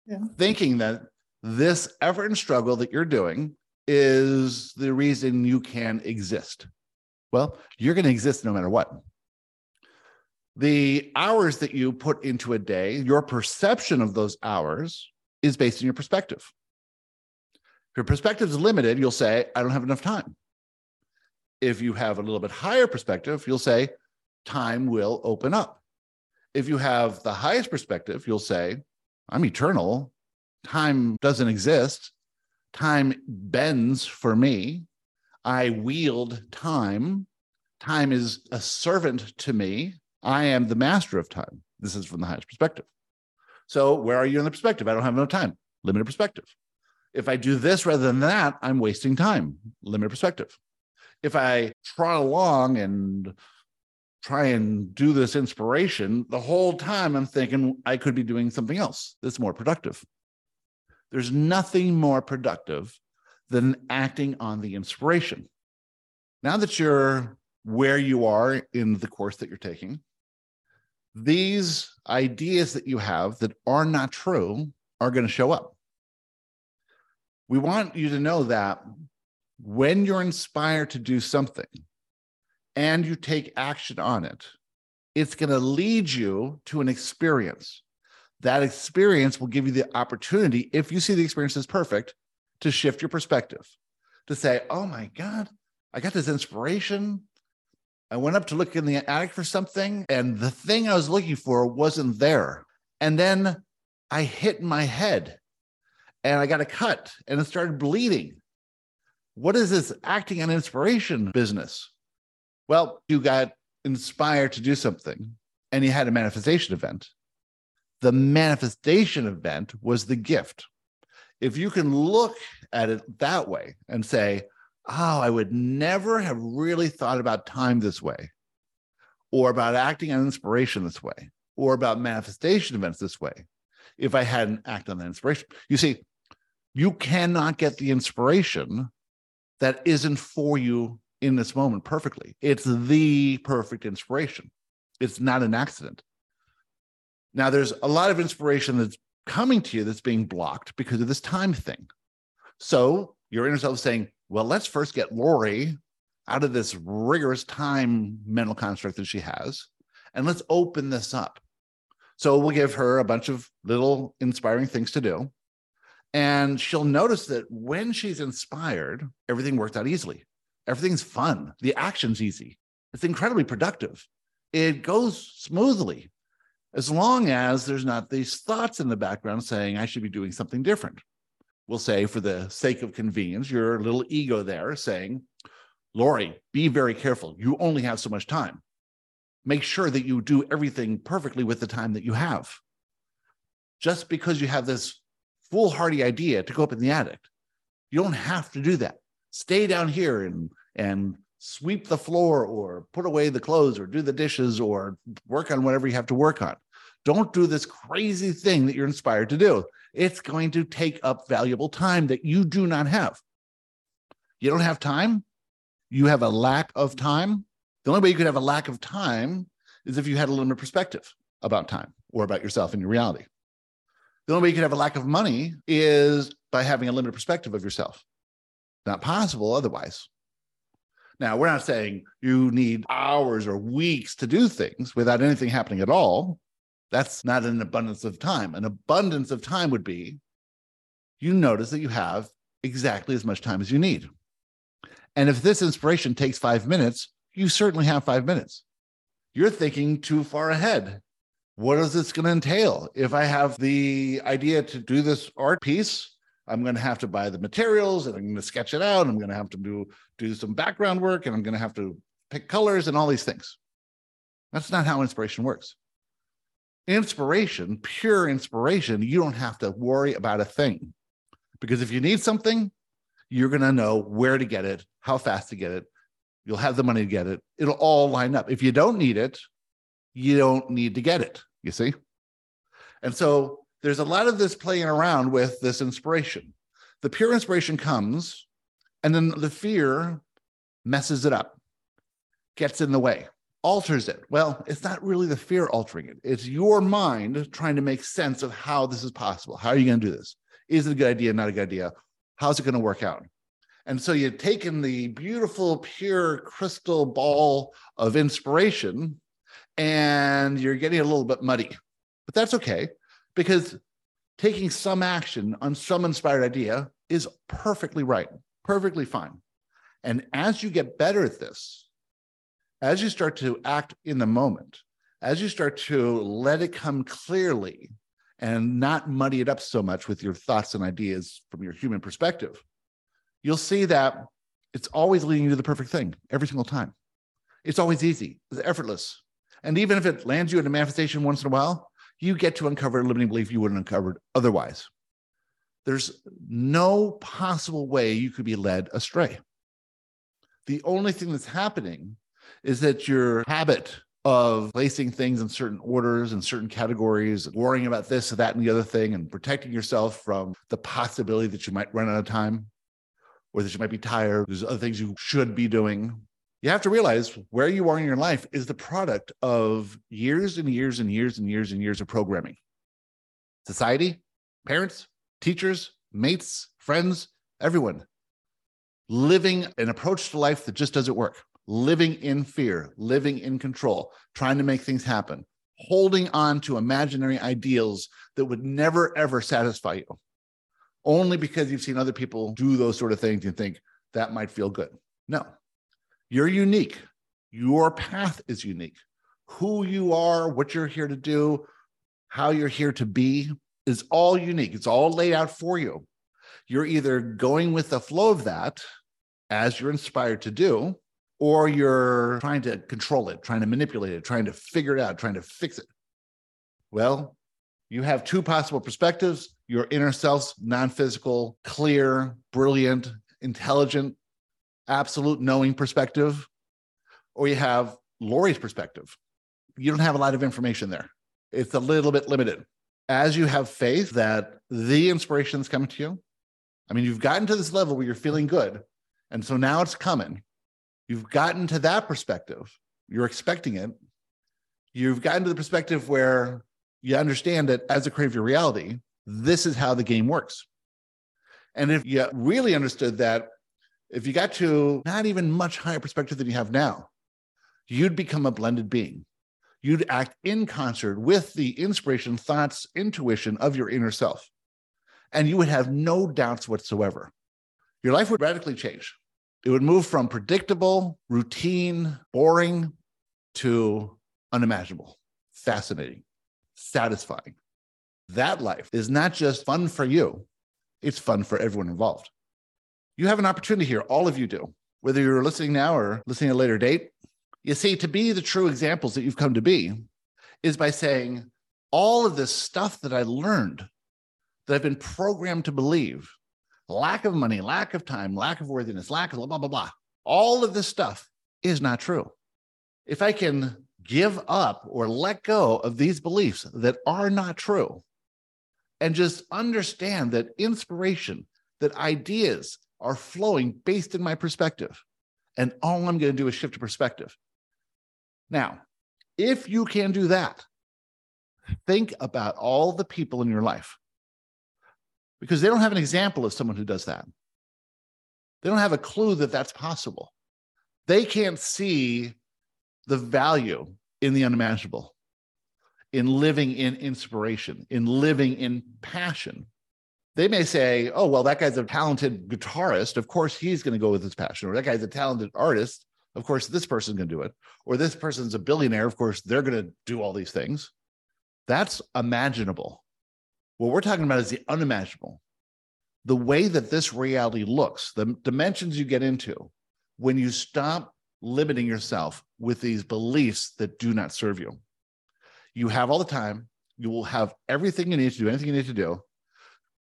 Yeah. thinking that this effort and struggle that you're doing is the reason you can exist. Well, you're going to exist no matter what the hours that you put into a day, your perception of those hours is based on your perspective. If your perspective is limited, you'll say, I don't have enough time. If you have a little bit higher perspective, you'll say, time will open up. If you have the highest perspective, you'll say, I'm eternal. Time doesn't exist. Time bends for me. I wield time. Time is a servant to me. I am the master of time. This is from the highest perspective. So, where are you in the perspective? I don't have enough time. Limited perspective. If I do this rather than that, I'm wasting time. Limited perspective. If I trot along and try and do this inspiration, the whole time I'm thinking I could be doing something else that's more productive. There's nothing more productive than acting on the inspiration. Now that you're where you are in the course that you're taking, these ideas that you have that are not true are going to show up. We want you to know that when you're inspired to do something and you take action on it, it's going to lead you to an experience. That experience will give you the opportunity, if you see the experience as perfect, to shift your perspective, to say, oh my God, I got this inspiration. I went up to look in the attic for something, and the thing I was looking for wasn't there. And then I hit my head and I got a cut and it started bleeding. What is this acting on inspiration business? Well, you got inspired to do something and you had a manifestation event. The manifestation event was the gift. If you can look at it that way and say, oh, I would never have really thought about time this way, or about acting on inspiration this way, or about manifestation events this way, if I hadn't acted on that inspiration. You see, you cannot get the inspiration that isn't for you in this moment perfectly. It's the perfect inspiration. It's not an accident. Now, there's a lot of inspiration that's coming to you that's being blocked because of this time thing. So your inner self is saying, well, let's first get Lori out of this rigorous time mental construct that she has, and let's open this up. So we'll give her a bunch of little inspiring things to do. And she'll notice that when she's inspired, everything works out easily. Everything's fun. The action's easy. It's incredibly productive. It goes smoothly as long as there's not these thoughts in the background saying, I should be doing something different we'll say for the sake of convenience, your little ego there saying, Lori, be very careful. You only have so much time. Make sure that you do everything perfectly with the time that you have. Just because you have this foolhardy idea to go up in the attic, you don't have to do that. Stay down here and and sweep the floor or put away the clothes or do the dishes or work on whatever you have to work on. Don't do this crazy thing that you're inspired to do. It's going to take up valuable time that you do not have. You don't have time. You have a lack of time. The only way you could have a lack of time is if you had a limited perspective about time or about yourself and your reality. The only way you could have a lack of money is by having a limited perspective of yourself. Not possible otherwise. Now, we're not saying you need hours or weeks to do things without anything happening at all. That's not an abundance of time. An abundance of time would be you notice that you have exactly as much time as you need. And if this inspiration takes five minutes, you certainly have five minutes. You're thinking too far ahead. What is this going to entail? If I have the idea to do this art piece, I'm going to have to buy the materials and I'm going to sketch it out. I'm going to have to do, do some background work and I'm going to have to pick colors and all these things. That's not how inspiration works inspiration, pure inspiration, you don't have to worry about a thing. Because if you need something, you're going to know where to get it, how fast to get it. You'll have the money to get it. It'll all line up. If you don't need it, you don't need to get it, you see? And so there's a lot of this playing around with this inspiration. The pure inspiration comes, and then the fear messes it up, gets in the way alters it? Well, it's not really the fear altering it. It's your mind trying to make sense of how this is possible. How are you going to do this? Is it a good idea? Not a good idea? How's it going to work out? And so you've taken the beautiful, pure crystal ball of inspiration and you're getting a little bit muddy. But that's okay because taking some action on some inspired idea is perfectly right, perfectly fine. And as you get better at this, as you start to act in the moment, as you start to let it come clearly and not muddy it up so much with your thoughts and ideas from your human perspective, you'll see that it's always leading you to the perfect thing every single time. It's always easy, it's effortless. And even if it lands you in a manifestation once in a while, you get to uncover a limiting belief you wouldn't uncovered otherwise. There's no possible way you could be led astray. The only thing that's happening is that your habit of placing things in certain orders and certain categories, worrying about this, that, and the other thing, and protecting yourself from the possibility that you might run out of time or that you might be tired. There's other things you should be doing. You have to realize where you are in your life is the product of years and years and years and years and years of programming. Society, parents, teachers, mates, friends, everyone living an approach to life that just doesn't work living in fear, living in control, trying to make things happen, holding on to imaginary ideals that would never, ever satisfy you, only because you've seen other people do those sort of things and think that might feel good. No, you're unique. Your path is unique. Who you are, what you're here to do, how you're here to be is all unique. It's all laid out for you. You're either going with the flow of that as you're inspired to do, or you're trying to control it, trying to manipulate it, trying to figure it out, trying to fix it. Well, you have two possible perspectives your inner self's non physical, clear, brilliant, intelligent, absolute knowing perspective, or you have Lori's perspective. You don't have a lot of information there, it's a little bit limited. As you have faith that the inspiration's coming to you, I mean, you've gotten to this level where you're feeling good. And so now it's coming. You've gotten to that perspective. You're expecting it. You've gotten to the perspective where you understand that as a of your reality, this is how the game works. And if you really understood that, if you got to not even much higher perspective than you have now, you'd become a blended being. You'd act in concert with the inspiration, thoughts, intuition of your inner self. And you would have no doubts whatsoever. Your life would radically change. It would move from predictable, routine, boring to unimaginable, fascinating, satisfying. That life is not just fun for you, it's fun for everyone involved. You have an opportunity here, all of you do, whether you're listening now or listening at a later date. You see, to be the true examples that you've come to be is by saying, all of this stuff that I learned, that I've been programmed to believe, lack of money, lack of time, lack of worthiness, lack of blah, blah, blah, blah, all of this stuff is not true. If I can give up or let go of these beliefs that are not true and just understand that inspiration, that ideas are flowing based in my perspective. And all I'm going to do is shift a perspective. Now, if you can do that, think about all the people in your life because they don't have an example of someone who does that. They don't have a clue that that's possible. They can't see the value in the unimaginable, in living in inspiration, in living in passion. They may say, oh, well, that guy's a talented guitarist. Of course, he's going to go with his passion. Or that guy's a talented artist. Of course, this person's going to do it. Or this person's a billionaire. Of course, they're going to do all these things. That's imaginable. What we're talking about is the unimaginable. The way that this reality looks, the dimensions you get into when you stop limiting yourself with these beliefs that do not serve you. You have all the time. You will have everything you need to do, anything you need to do.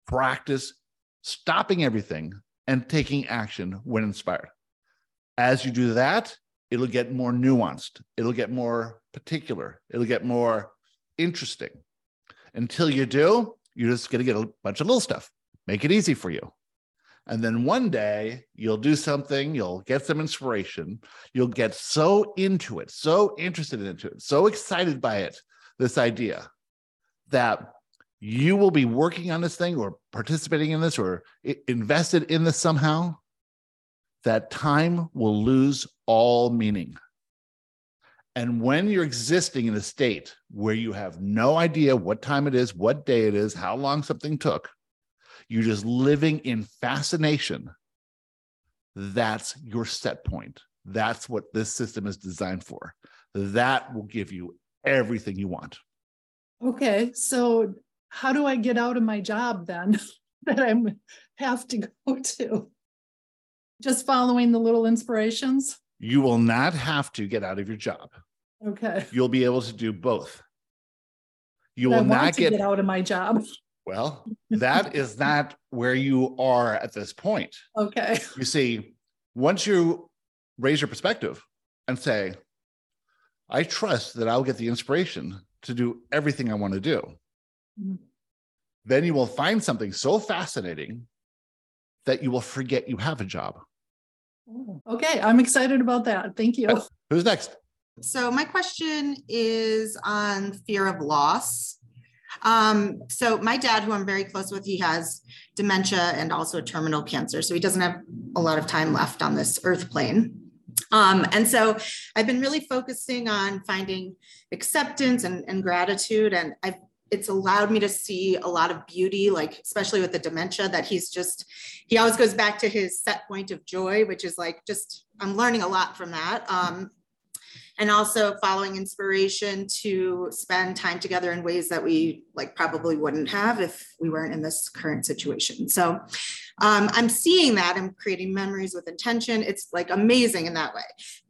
Practice stopping everything and taking action when inspired. As you do that, it'll get more nuanced, it'll get more particular, it'll get more interesting. Until you do, you're just going to get a bunch of little stuff. Make it easy for you. And then one day you'll do something, you'll get some inspiration, you'll get so into it, so interested into it, so excited by it, this idea that you will be working on this thing or participating in this or invested in this somehow, that time will lose all meaning. And when you're existing in a state where you have no idea what time it is, what day it is, how long something took, you're just living in fascination. That's your set point. That's what this system is designed for. That will give you everything you want. Okay. So, how do I get out of my job then that I'm have to go to? Just following the little inspirations? You will not have to get out of your job. Okay. You'll be able to do both. You but will not get, get out of my job. Well, that is not where you are at this point. Okay. You see, once you raise your perspective and say, I trust that I'll get the inspiration to do everything I want to do, mm-hmm. then you will find something so fascinating that you will forget you have a job. Oh, okay. I'm excited about that. Thank you. Who's next? So, my question is on fear of loss. Um, so my dad, who I'm very close with, he has dementia and also terminal cancer. So he doesn't have a lot of time left on this earth plane. Um, and so I've been really focusing on finding acceptance and, and gratitude. And I've it's allowed me to see a lot of beauty, like especially with the dementia, that he's just, he always goes back to his set point of joy, which is like just, I'm learning a lot from that. Um, and also following inspiration to spend time together in ways that we like probably wouldn't have if we weren't in this current situation. So Um, I'm seeing that. I'm creating memories with intention. It's like amazing in that way.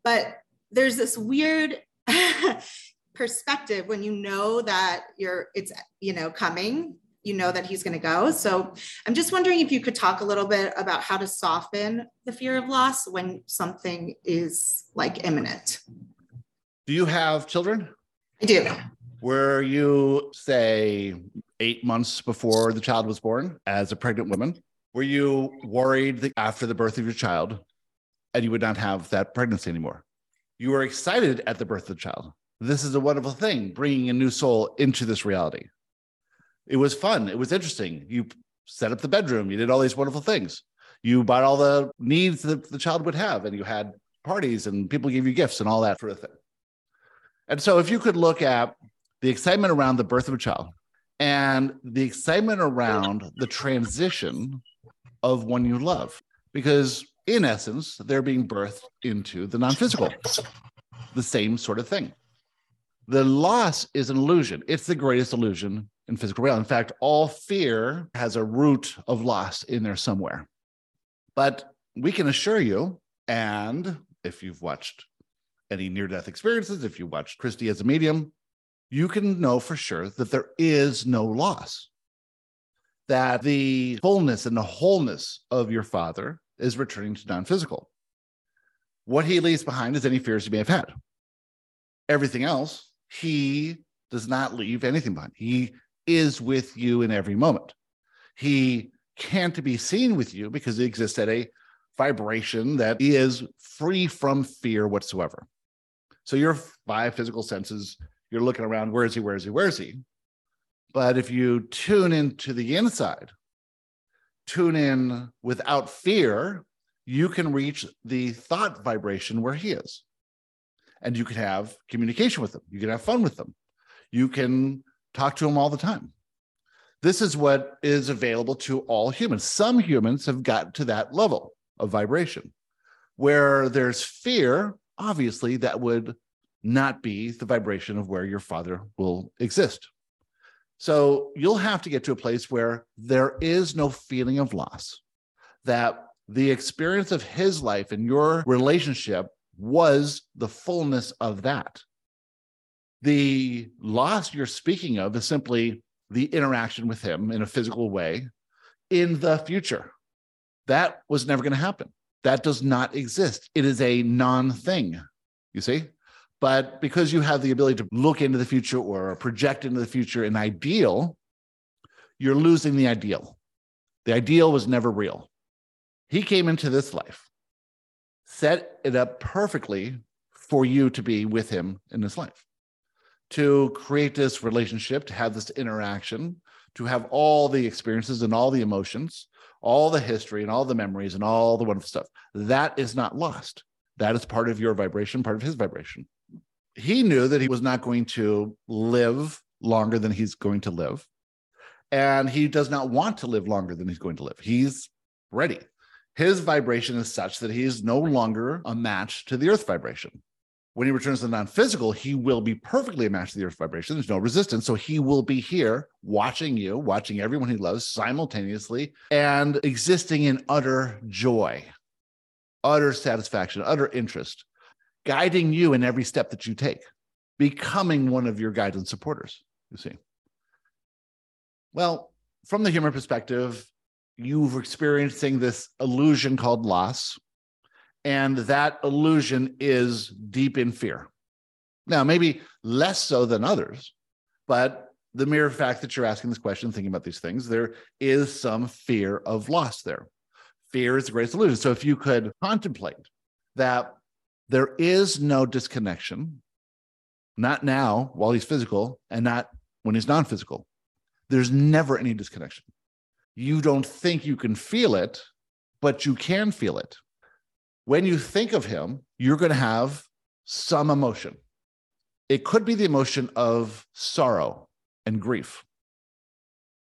But there's this weird perspective when you know that you're it's you know coming you know that he's going to go. So i'm just wondering if you could talk a little bit about how to soften the fear of loss when something is like imminent. Do you have children? I do. Were you say eight months before the child was born as a pregnant woman? Were you worried that after the birth of your child and you would not have that pregnancy anymore? You were excited at the birth of the child this is a wonderful thing, bringing a new soul into this reality. It was fun. It was interesting. You set up the bedroom. You did all these wonderful things. You bought all the needs that the child would have, and you had parties, and people gave you gifts and all that sort of thing. And so, if you could look at the excitement around the birth of a child and the excitement around the transition of one you love, because in essence, they're being birthed into the non physical, the same sort of thing. The loss is an illusion. It's the greatest illusion in physical reality. In fact, all fear has a root of loss in there somewhere. But we can assure you, and if you've watched any near death experiences, if you watched Christie as a medium, you can know for sure that there is no loss. That the fullness and the wholeness of your father is returning to non physical. What he leaves behind is any fears you may have had. Everything else he does not leave anything behind. He is with you in every moment. He can't be seen with you because he exists at a vibration that is free from fear whatsoever. So your five physical senses, you're looking around, where is he, where is he, where is he? But if you tune into the inside, tune in without fear, you can reach the thought vibration where he is and you can have communication with them. You can have fun with them. You can talk to them all the time. This is what is available to all humans. Some humans have gotten to that level of vibration where there's fear, obviously, that would not be the vibration of where your father will exist. So you'll have to get to a place where there is no feeling of loss, that the experience of his life and your relationship was the fullness of that. The loss you're speaking of is simply the interaction with him in a physical way in the future. That was never going to happen. That does not exist. It is a non thing, you see? But because you have the ability to look into the future or project into the future an ideal, you're losing the ideal. The ideal was never real. He came into this life set it up perfectly for you to be with him in this life, to create this relationship, to have this interaction, to have all the experiences and all the emotions, all the history and all the memories and all the wonderful stuff. That is not lost. That is part of your vibration, part of his vibration. He knew that he was not going to live longer than he's going to live. And he does not want to live longer than he's going to live. He's ready his vibration is such that he is no longer a match to the earth vibration. When he returns to the non physical, he will be perfectly a match to the earth vibration. There's no resistance. So he will be here watching you, watching everyone he loves simultaneously, and existing in utter joy, utter satisfaction, utter interest, guiding you in every step that you take, becoming one of your guides and supporters, you see. Well, from the human perspective, you're experiencing this illusion called loss. And that illusion is deep in fear. Now, maybe less so than others, but the mere fact that you're asking this question, thinking about these things, there is some fear of loss there. Fear is the greatest illusion. So if you could contemplate that there is no disconnection, not now while he's physical and not when he's non physical, there's never any disconnection you don't think you can feel it, but you can feel it. When you think of him, you're going to have some emotion. It could be the emotion of sorrow and grief.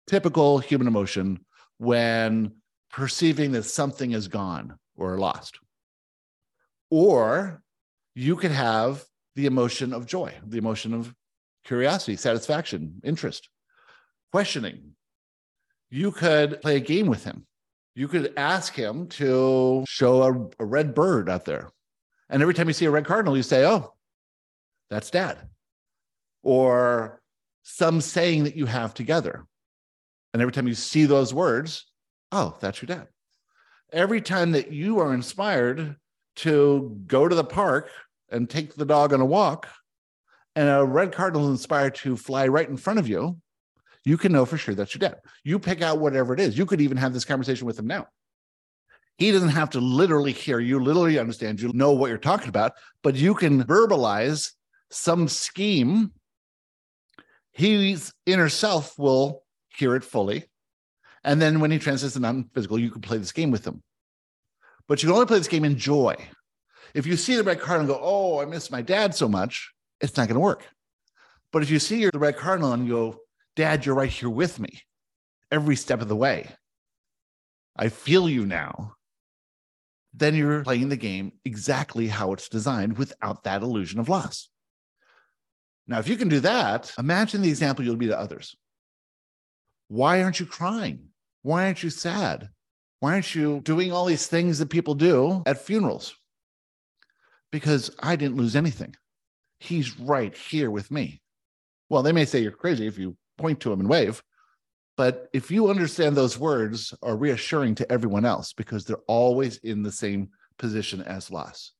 Typical human emotion when perceiving that something is gone or lost. Or you could have the emotion of joy, the emotion of curiosity, satisfaction, interest, questioning, you could play a game with him. You could ask him to show a, a red bird out there. And every time you see a red cardinal, you say, Oh, that's dad. Or some saying that you have together. And every time you see those words, oh, that's your dad. Every time that you are inspired to go to the park and take the dog on a walk, and a red cardinal is inspired to fly right in front of you, you can know for sure that's your dad. You pick out whatever it is. You could even have this conversation with him now. He doesn't have to literally hear you, literally understand you, know what you're talking about, but you can verbalize some scheme. His inner self will hear it fully. And then when he transcends to non-physical, you can play this game with him. But you can only play this game in joy. If you see the red cardinal and go, Oh, I miss my dad so much, it's not going to work. But if you see the red cardinal and you go, Dad, you're right here with me every step of the way. I feel you now. Then you're playing the game exactly how it's designed without that illusion of loss. Now, if you can do that, imagine the example you'll be to others. Why aren't you crying? Why aren't you sad? Why aren't you doing all these things that people do at funerals? Because I didn't lose anything. He's right here with me. Well, they may say you're crazy if you point to him and wave, but if you understand those words are reassuring to everyone else because they're always in the same position as loss.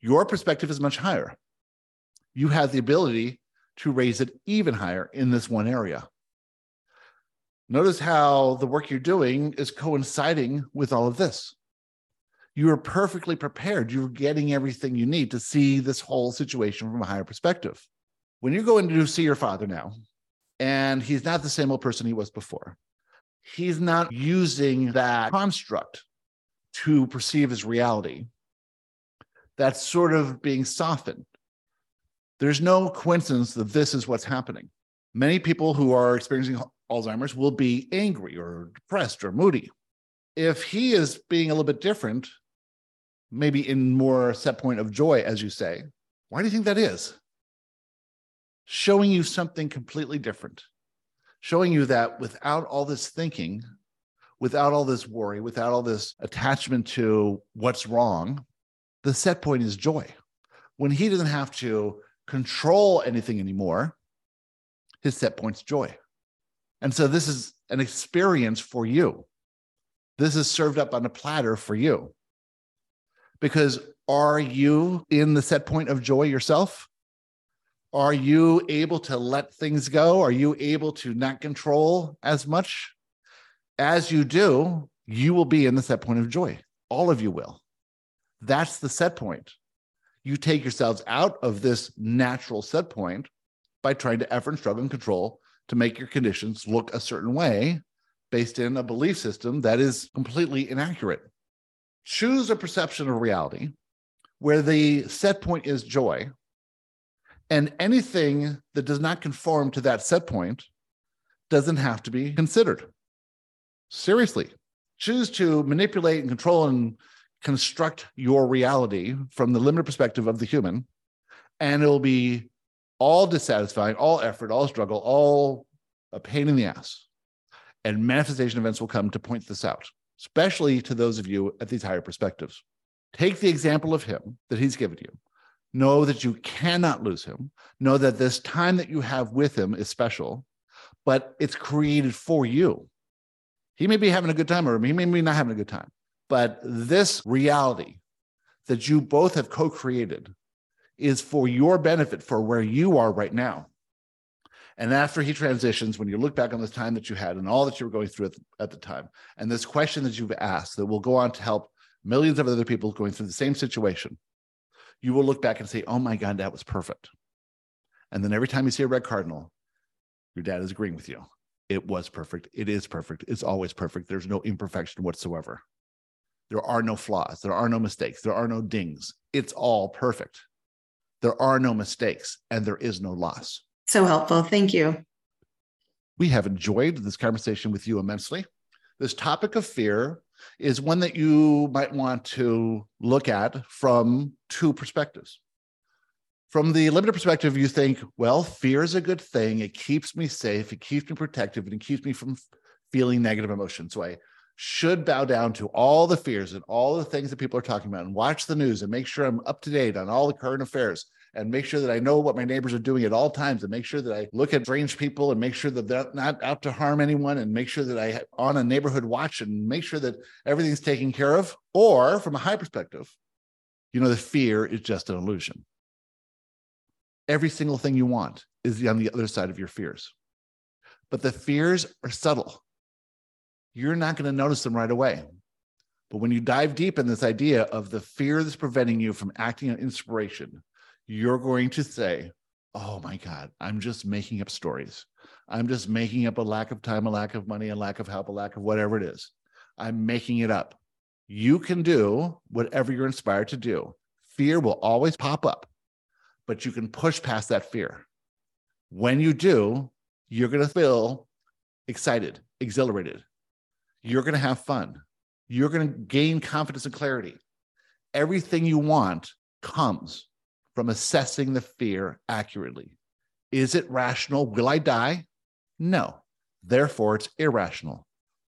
Your perspective is much higher. You have the ability to raise it even higher in this one area. Notice how the work you're doing is coinciding with all of this. You are perfectly prepared. You're getting everything you need to see this whole situation from a higher perspective. When you go in to see your father now, and he's not the same old person he was before, he's not using that construct to perceive his reality. That's sort of being softened. There's no coincidence that this is what's happening. Many people who are experiencing Alzheimer's will be angry or depressed or moody. If he is being a little bit different, maybe in more set point of joy, as you say, why do you think that is? Showing you something completely different, showing you that without all this thinking, without all this worry, without all this attachment to what's wrong, the set point is joy. When he doesn't have to control anything anymore, his set point's joy. And so this is an experience for you. This is served up on a platter for you. Because are you in the set point of joy yourself? Are you able to let things go? Are you able to not control as much? As you do, you will be in the set point of joy. All of you will. That's the set point. You take yourselves out of this natural set point by trying to effort and struggle and control to make your conditions look a certain way based in a belief system that is completely inaccurate. Choose a perception of reality where the set point is joy, and anything that does not conform to that set point doesn't have to be considered. Seriously, choose to manipulate and control and construct your reality from the limited perspective of the human, and it'll be all dissatisfying, all effort, all struggle, all a pain in the ass. And manifestation events will come to point this out, especially to those of you at these higher perspectives. Take the example of him that he's given you. Know that you cannot lose him. Know that this time that you have with him is special, but it's created for you. He may be having a good time or he may be not having a good time, but this reality that you both have co created is for your benefit for where you are right now. And after he transitions, when you look back on this time that you had and all that you were going through at the, at the time, and this question that you've asked that will go on to help millions of other people going through the same situation, you will look back and say, Oh my God, that was perfect. And then every time you see a red cardinal, your dad is agreeing with you. It was perfect. It is perfect. It's always perfect. There's no imperfection whatsoever. There are no flaws. There are no mistakes. There are no dings. It's all perfect. There are no mistakes and there is no loss. So helpful. Thank you. We have enjoyed this conversation with you immensely. This topic of fear is one that you might want to look at from two perspectives. From the limited perspective, you think, well, fear is a good thing. It keeps me safe, it keeps me protective, and it keeps me from feeling negative emotions. So I should bow down to all the fears and all the things that people are talking about and watch the news and make sure I'm up to date on all the current affairs and make sure that I know what my neighbors are doing at all times and make sure that I look at strange people and make sure that they're not out to harm anyone and make sure that I on a neighborhood watch and make sure that everything's taken care of. Or from a high perspective, you know, the fear is just an illusion. Every single thing you want is on the other side of your fears. But the fears are subtle. You're not going to notice them right away. But when you dive deep in this idea of the fear that's preventing you from acting on inspiration, you're going to say, Oh my God, I'm just making up stories. I'm just making up a lack of time, a lack of money, a lack of help, a lack of whatever it is. I'm making it up. You can do whatever you're inspired to do. Fear will always pop up, but you can push past that fear. When you do, you're going to feel excited, exhilarated. You're going to have fun. You're going to gain confidence and clarity. Everything you want comes from assessing the fear accurately. Is it rational? Will I die? No. Therefore, it's irrational.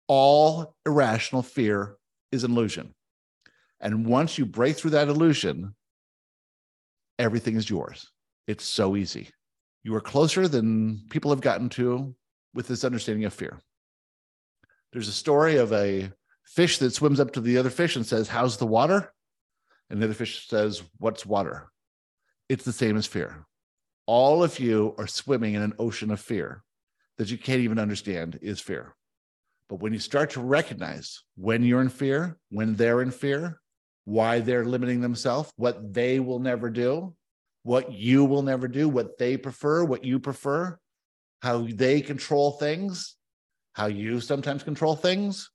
All irrational fear is an illusion. And once you break through that illusion, everything is yours. It's so easy. You are closer than people have gotten to with this understanding of fear. There's a story of a fish that swims up to the other fish and says, How's the water? And the other fish says, What's water? It's the same as fear. All of you are swimming in an ocean of fear that you can't even understand is fear. But when you start to recognize when you're in fear, when they're in fear, why they're limiting themselves, what they will never do, what you will never do, what they prefer, what you prefer, how they control things, how you sometimes control things,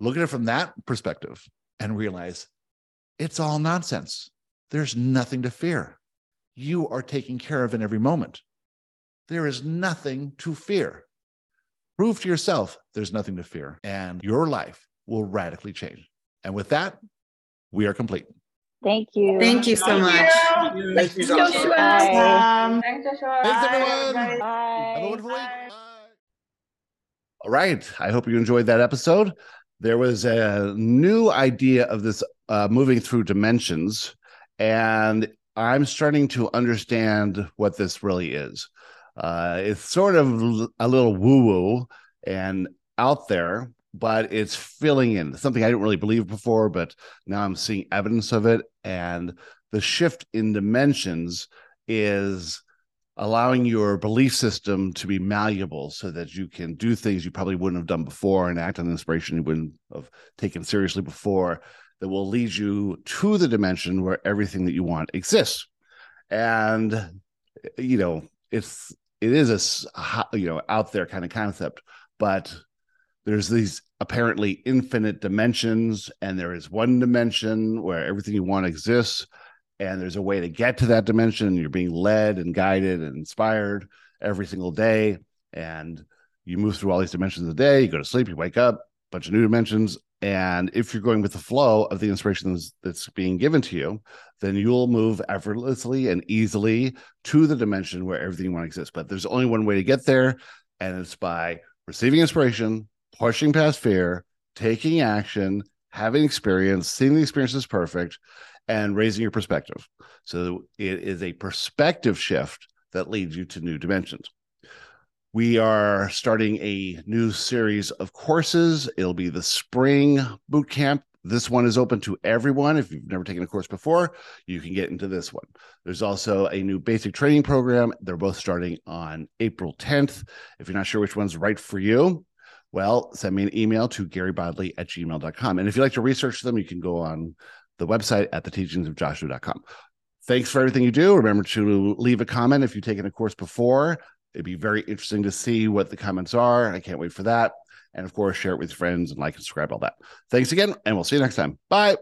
look at it from that perspective and realize it's all nonsense. There's nothing to fear you are taken care of in every moment. There is nothing to fear. Prove to yourself there's nothing to fear, and your life will radically change. And with that, we are complete. Thank you. Thank you so Thank much. You. Thank you, Joshua. Joshua. Bye. Thanks, Joshua. Thanks, everyone. Bye. Have a wonderful week. Bye. All right. I hope you enjoyed that episode. There was a new idea of this uh, moving through dimensions, and I'm starting to understand what this really is. Uh, it's sort of a little woo woo and out there, but it's filling in something I didn't really believe before, but now I'm seeing evidence of it. And the shift in dimensions is allowing your belief system to be malleable so that you can do things you probably wouldn't have done before and act on inspiration you wouldn't have taken seriously before that will lead you to the dimension where everything that you want exists. And you know, it's it is a you know out there kind of concept, but there's these apparently infinite dimensions, and there is one dimension where everything you want exists, and there's a way to get to that dimension. You're being led and guided and inspired every single day, and you move through all these dimensions of the day. You go to sleep, you wake up, bunch of new dimensions, and if you're going with the flow of the inspiration that's being given to you, then you'll move effortlessly and easily to the dimension where everything you want exists. But there's only one way to get there, and it's by receiving inspiration, pushing past fear, taking action, having experience, seeing the experience as perfect, and raising your perspective. So it is a perspective shift that leads you to new dimensions. We are starting a new series of courses. It'll be the spring boot camp. This one is open to everyone. If you've never taken a course before, you can get into this one. There's also a new basic training program. They're both starting on April 10th. If you're not sure which one's right for you, well, send me an email to garybodley at gmail.com. And if you'd like to research them, you can go on the website at the teachings of joshua.com. Thanks for everything you do. Remember to leave a comment if you've taken a course before. It'd be very interesting to see what the comments are. I can't wait for that. And of course, share it with friends and like and subscribe, all that. Thanks again, and we'll see you next time. Bye.